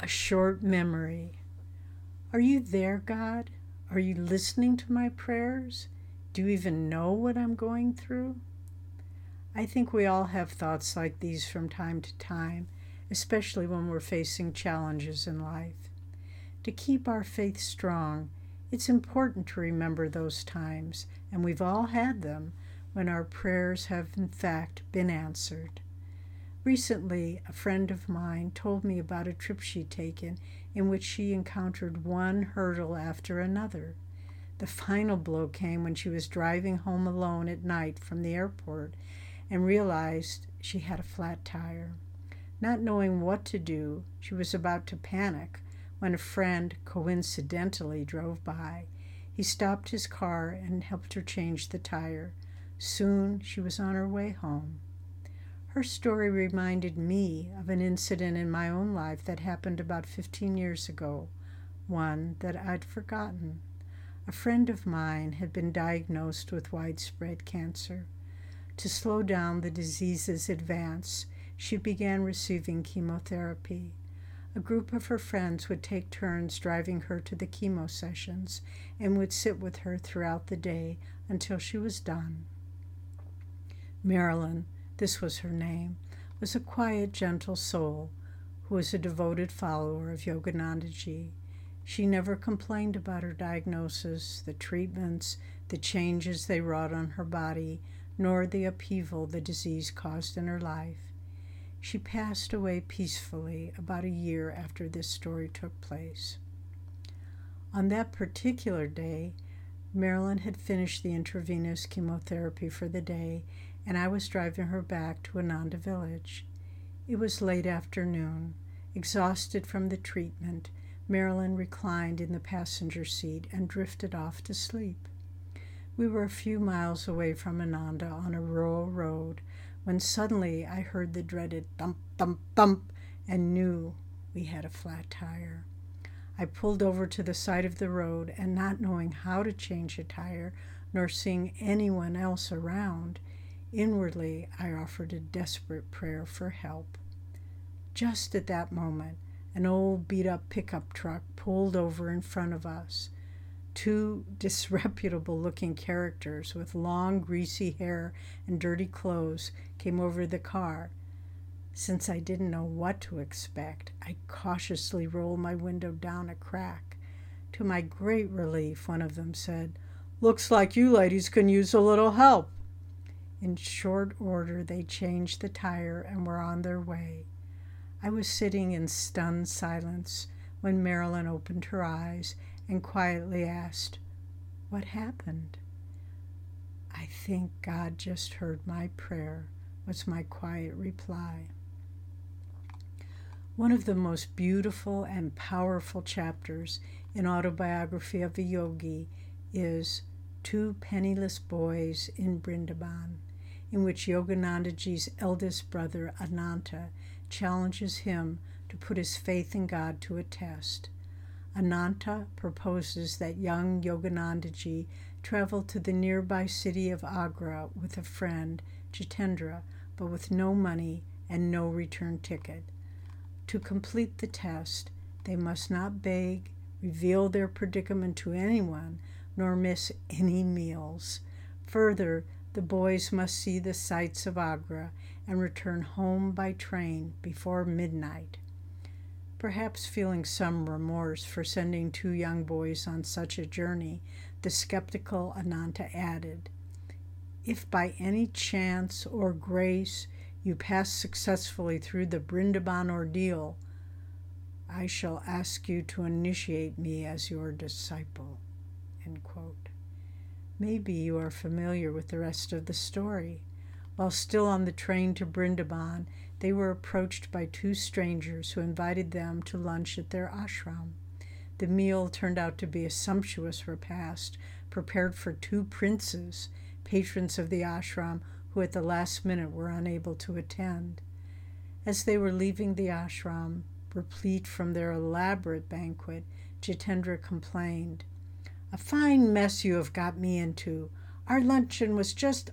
A short memory. Are you there, God? Are you listening to my prayers? Do you even know what I'm going through? I think we all have thoughts like these from time to time, especially when we're facing challenges in life. To keep our faith strong, it's important to remember those times, and we've all had them, when our prayers have in fact been answered. Recently, a friend of mine told me about a trip she'd taken in which she encountered one hurdle after another. The final blow came when she was driving home alone at night from the airport and realized she had a flat tire. Not knowing what to do, she was about to panic when a friend coincidentally drove by. He stopped his car and helped her change the tire. Soon she was on her way home. Her story reminded me of an incident in my own life that happened about 15 years ago, one that I'd forgotten. A friend of mine had been diagnosed with widespread cancer. To slow down the disease's advance, she began receiving chemotherapy. A group of her friends would take turns driving her to the chemo sessions and would sit with her throughout the day until she was done. Marilyn, this was her name, was a quiet, gentle soul who was a devoted follower of Yoganandaji. She never complained about her diagnosis, the treatments, the changes they wrought on her body, nor the upheaval the disease caused in her life. She passed away peacefully about a year after this story took place. On that particular day, Marilyn had finished the intravenous chemotherapy for the day, and I was driving her back to Ananda village. It was late afternoon. Exhausted from the treatment, Marilyn reclined in the passenger seat and drifted off to sleep. We were a few miles away from Ananda on a rural road when suddenly I heard the dreaded thump, thump, thump and knew we had a flat tire. I pulled over to the side of the road and, not knowing how to change a tire nor seeing anyone else around, inwardly I offered a desperate prayer for help. Just at that moment, an old beat up pickup truck pulled over in front of us. Two disreputable looking characters with long, greasy hair and dirty clothes came over the car. Since I didn't know what to expect, I cautiously rolled my window down a crack. To my great relief, one of them said, Looks like you ladies can use a little help. In short order, they changed the tire and were on their way. I was sitting in stunned silence when Marilyn opened her eyes and quietly asked, What happened? I think God just heard my prayer, was my quiet reply. One of the most beautiful and powerful chapters in Autobiography of a Yogi is Two Penniless Boys in Brindaban, in which Yoganandaji's eldest brother Ananta challenges him to put his faith in God to a test. Ananta proposes that young Yoganandaji travel to the nearby city of Agra with a friend, Jitendra, but with no money and no return ticket. To complete the test, they must not beg, reveal their predicament to anyone, nor miss any meals. Further, the boys must see the sights of Agra and return home by train before midnight. Perhaps feeling some remorse for sending two young boys on such a journey, the skeptical Ananta added, If by any chance or grace you pass successfully through the Brindaban ordeal, I shall ask you to initiate me as your disciple. Maybe you are familiar with the rest of the story. While still on the train to Brindaban, they were approached by two strangers who invited them to lunch at their ashram. The meal turned out to be a sumptuous repast prepared for two princes, patrons of the ashram, who at the last minute were unable to attend. As they were leaving the ashram, replete from their elaborate banquet, Jitendra complained, A fine mess you have got me into. Our luncheon was just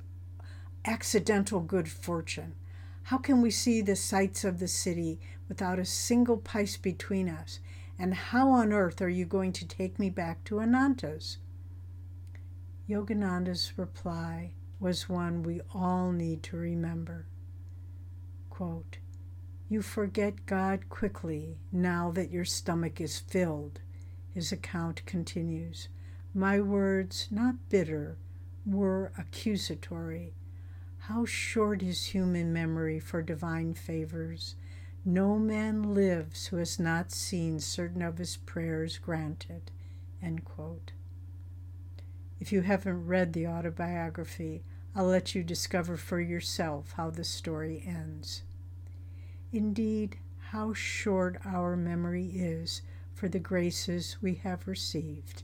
accidental good fortune. How can we see the sights of the city without a single pice between us? And how on earth are you going to take me back to Ananta's? Yogananda's reply was one we all need to remember. Quote, you forget God quickly now that your stomach is filled. His account continues. My words, not bitter, were accusatory. How short is human memory for divine favors. No man lives who has not seen certain of his prayers granted. If you haven't read the autobiography, I'll let you discover for yourself how the story ends. Indeed, how short our memory is for the graces we have received.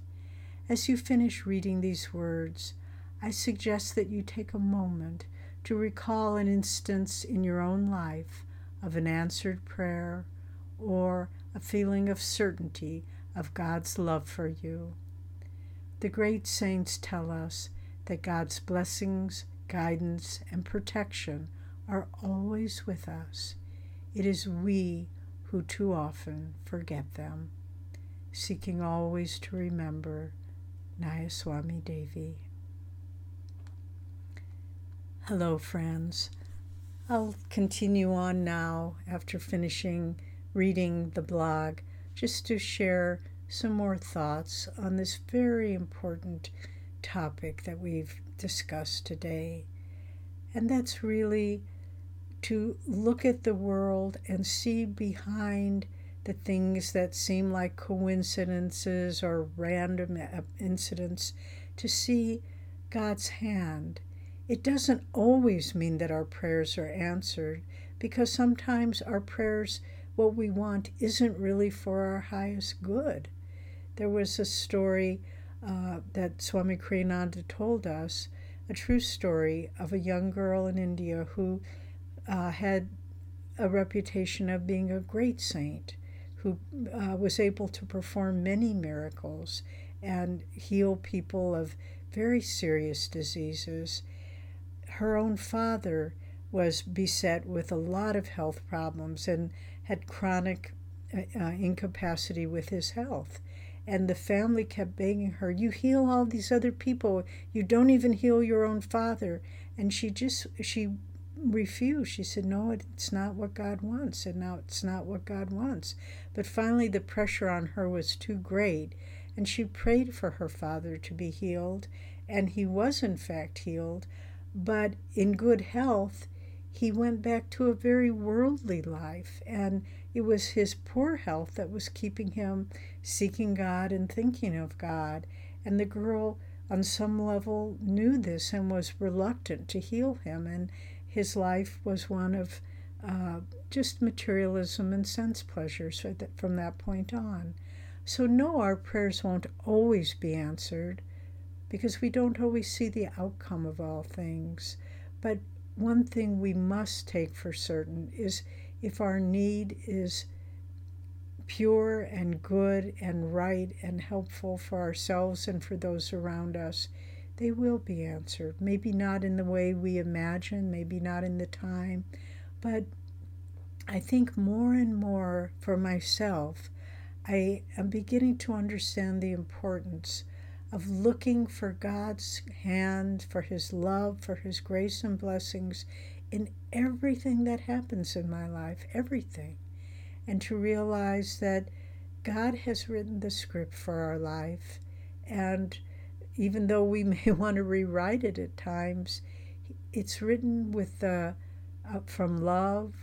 As you finish reading these words, I suggest that you take a moment to recall an instance in your own life of an answered prayer or a feeling of certainty of God's love for you. The great saints tell us that God's blessings, guidance, and protection are always with us it is we who too often forget them, seeking always to remember Nayaswami Devi. Hello, friends. I'll continue on now after finishing reading the blog just to share some more thoughts on this very important topic that we've discussed today. And that's really to look at the world and see behind the things that seem like coincidences or random incidents, to see God's hand. It doesn't always mean that our prayers are answered because sometimes our prayers, what we want, isn't really for our highest good. There was a story uh, that Swami Kriyananda told us, a true story of a young girl in India who uh, had a reputation of being a great saint who uh, was able to perform many miracles and heal people of very serious diseases. Her own father was beset with a lot of health problems and had chronic uh, uh incapacity with his health. And the family kept begging her, You heal all these other people. You don't even heal your own father. And she just, she refused. She said, No, it's not what God wants. And now it's not what God wants. But finally, the pressure on her was too great. And she prayed for her father to be healed. And he was, in fact, healed. But in good health, he went back to a very worldly life. And it was his poor health that was keeping him seeking God and thinking of God. And the girl, on some level, knew this and was reluctant to heal him. And his life was one of uh, just materialism and sense pleasures from that point on. So, no, our prayers won't always be answered because we don't always see the outcome of all things. But one thing we must take for certain is if our need is pure and good and right and helpful for ourselves and for those around us, they will be answered. Maybe not in the way we imagine, maybe not in the time, but I think more and more for myself, I am beginning to understand the importance of looking for God's hand, for His love, for His grace and blessings in everything that happens in my life, everything. And to realize that God has written the script for our life and even though we may want to rewrite it at times, it's written with uh, uh, from love,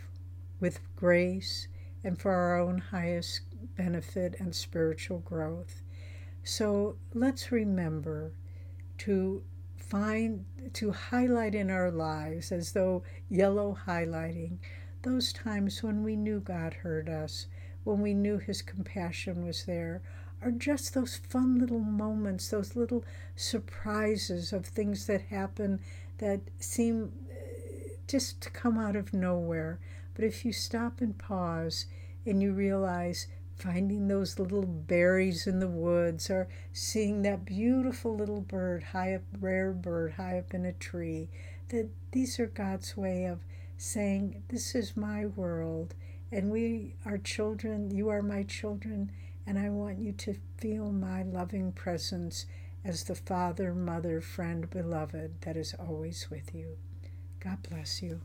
with grace, and for our own highest benefit and spiritual growth. So let's remember to find, to highlight in our lives, as though yellow highlighting, those times when we knew God heard us, when we knew His compassion was there, are just those fun little moments, those little surprises of things that happen that seem uh, just to come out of nowhere. But if you stop and pause and you realize finding those little berries in the woods or seeing that beautiful little bird high up, rare bird high up in a tree, that these are God's way of saying, This is my world, and we are children, you are my children, and I want you to feel my loving presence as the father, mother, friend, beloved that is always with you. God bless you.